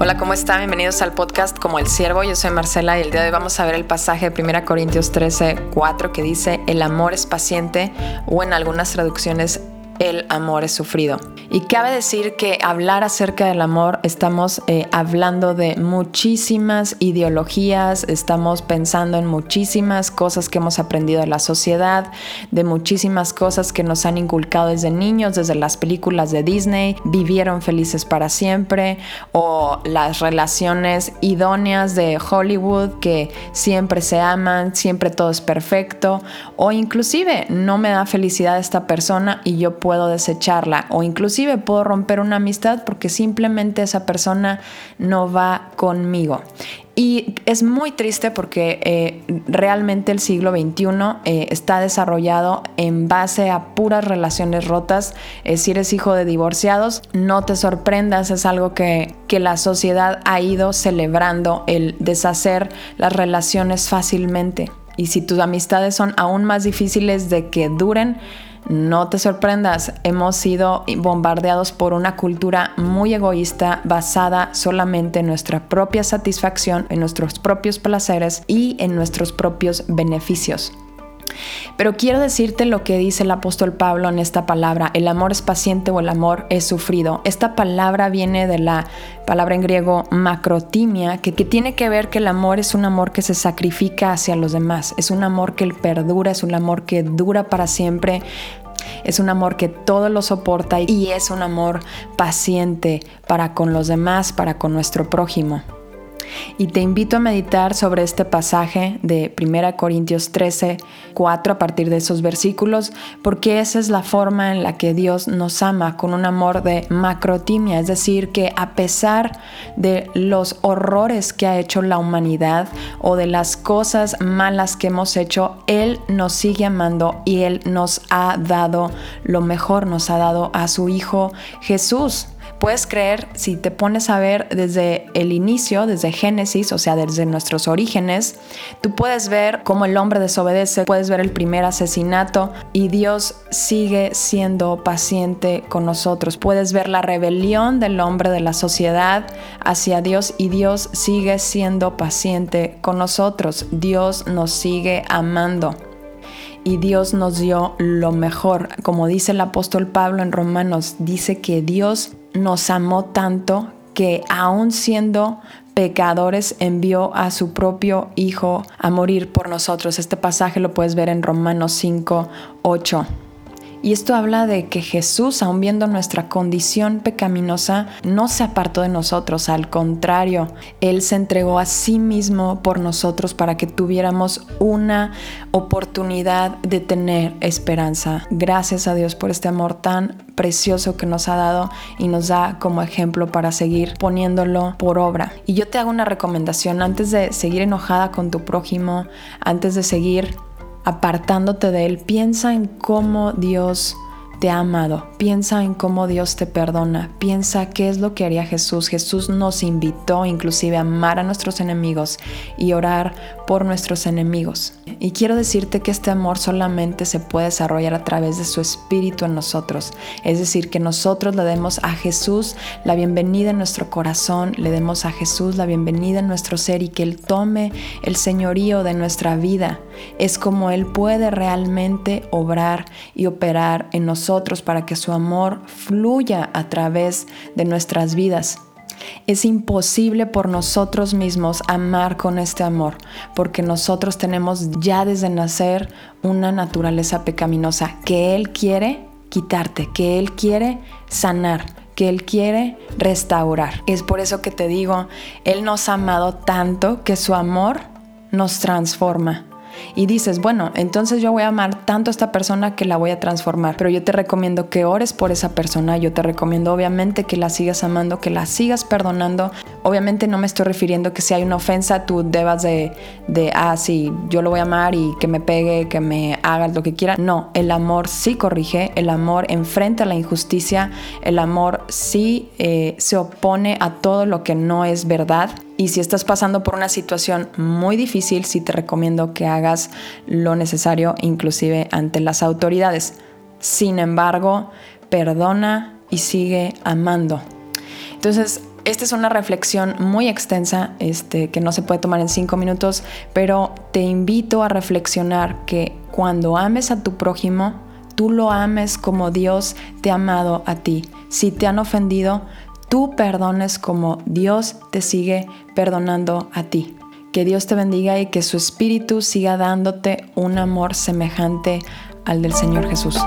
Hola, ¿cómo están? Bienvenidos al podcast Como el Siervo. Yo soy Marcela y el día de hoy vamos a ver el pasaje de 1 Corintios 13, 4 que dice, el amor es paciente o en algunas traducciones el amor es sufrido. Y cabe decir que hablar acerca del amor estamos eh, hablando de muchísimas ideologías, estamos pensando en muchísimas cosas que hemos aprendido de la sociedad, de muchísimas cosas que nos han inculcado desde niños, desde las películas de Disney, vivieron felices para siempre, o las relaciones idóneas de Hollywood que siempre se aman, siempre todo es perfecto, o inclusive no me da felicidad esta persona y yo puedo desecharla, o inclusive puedo romper una amistad porque simplemente esa persona no va conmigo. Y es muy triste porque eh, realmente el siglo XXI eh, está desarrollado en base a puras relaciones rotas. Eh, si eres hijo de divorciados, no te sorprendas, es algo que, que la sociedad ha ido celebrando, el deshacer las relaciones fácilmente. Y si tus amistades son aún más difíciles de que duren, no te sorprendas, hemos sido bombardeados por una cultura muy egoísta basada solamente en nuestra propia satisfacción, en nuestros propios placeres y en nuestros propios beneficios. Pero quiero decirte lo que dice el apóstol Pablo en esta palabra, el amor es paciente o el amor es sufrido. Esta palabra viene de la palabra en griego macrotimia, que, tiene que ver que el amor es un amor que se sacrifica hacia los demás, es un amor que perdura, es un amor que dura para siempre, es un amor que todo lo soporta y es un amor paciente para con los demás, para con nuestro prójimo. Y te invito a meditar sobre este pasaje de 1 Corintios 13, 4 a partir de esos versículos, porque esa es la forma en la que Dios nos ama, con un amor de macrotimia, es decir, que a pesar de los horrores que ha hecho la humanidad o de las cosas malas que hemos hecho, Él nos sigue amando y Él nos ha dado lo mejor, nos ha dado a su Hijo Jesús. Puedes creer, si te pones a ver desde el inicio, desde Génesis, o sea, desde nuestros orígenes, tú puedes ver cómo el hombre desobedece, puedes ver el primer asesinato y Dios sigue siendo paciente con nosotros. Puedes ver la rebelión del hombre de la sociedad hacia Dios y Dios sigue siendo paciente con nosotros. Dios nos sigue amando y Dios nos dio lo mejor. Como dice el apóstol Pablo en Romanos, dice que Dios nos amó tanto que aun siendo pecadores envió a su propio Hijo a morir por nosotros. Este pasaje lo puedes ver en Romanos 5, 8. Y esto habla de que Jesús, aun viendo nuestra condición pecaminosa, no se apartó de nosotros, al contrario, Él se entregó a sí mismo por nosotros para que tuviéramos una oportunidad de tener esperanza. Gracias a Dios por este amor tan precioso que nos ha dado y nos da como ejemplo para seguir poniéndolo por obra. Y yo te hago una recomendación antes de seguir enojada con tu prójimo, antes de seguir apartándote de Él, piensa en cómo Dios te ha amado. Piensa en cómo Dios te perdona. Piensa qué es lo que haría Jesús. Jesús nos invitó inclusive a amar a nuestros enemigos y orar por nuestros enemigos. Y quiero decirte que este amor solamente se puede desarrollar a través de su espíritu en nosotros. Es decir, que nosotros le demos a Jesús la bienvenida en nuestro corazón, le demos a Jesús la bienvenida en nuestro ser y que Él tome el señorío de nuestra vida. Es como Él puede realmente obrar y operar en nosotros para que su amor fluya a través de nuestras vidas. Es imposible por nosotros mismos amar con este amor, porque nosotros tenemos ya desde nacer una naturaleza pecaminosa que Él quiere quitarte, que Él quiere sanar, que Él quiere restaurar. Es por eso que te digo, Él nos ha amado tanto que su amor nos transforma y dices, bueno, entonces yo voy a amar tanto a esta persona que la voy a transformar, pero yo te recomiendo que ores por esa persona, yo te recomiendo obviamente que la sigas amando, que la sigas perdonando. Obviamente no me estoy refiriendo que si hay una ofensa tú debas de, de ah, sí, yo lo voy a amar y que me pegue, que me haga lo que quiera. No, el amor sí corrige, el amor enfrenta la injusticia, el amor sí eh, se opone a todo lo que no es verdad y si estás pasando por una situación muy difícil, sí te recomiendo que hagas lo necesario, inclusive ante las autoridades. Sin embargo, perdona y sigue amando. Entonces, Esta es una reflexión muy extensa, este, que no se puede tomar en cinco minutos, pero te invito a reflexionar que cuando ames a tu prójimo, tú lo ames como Dios te ha amado a ti. Si te han ofendido, tú perdones como Dios te sigue perdonando a ti. Que Dios te bendiga y que su espíritu siga dándote un amor semejante al del Señor Jesús.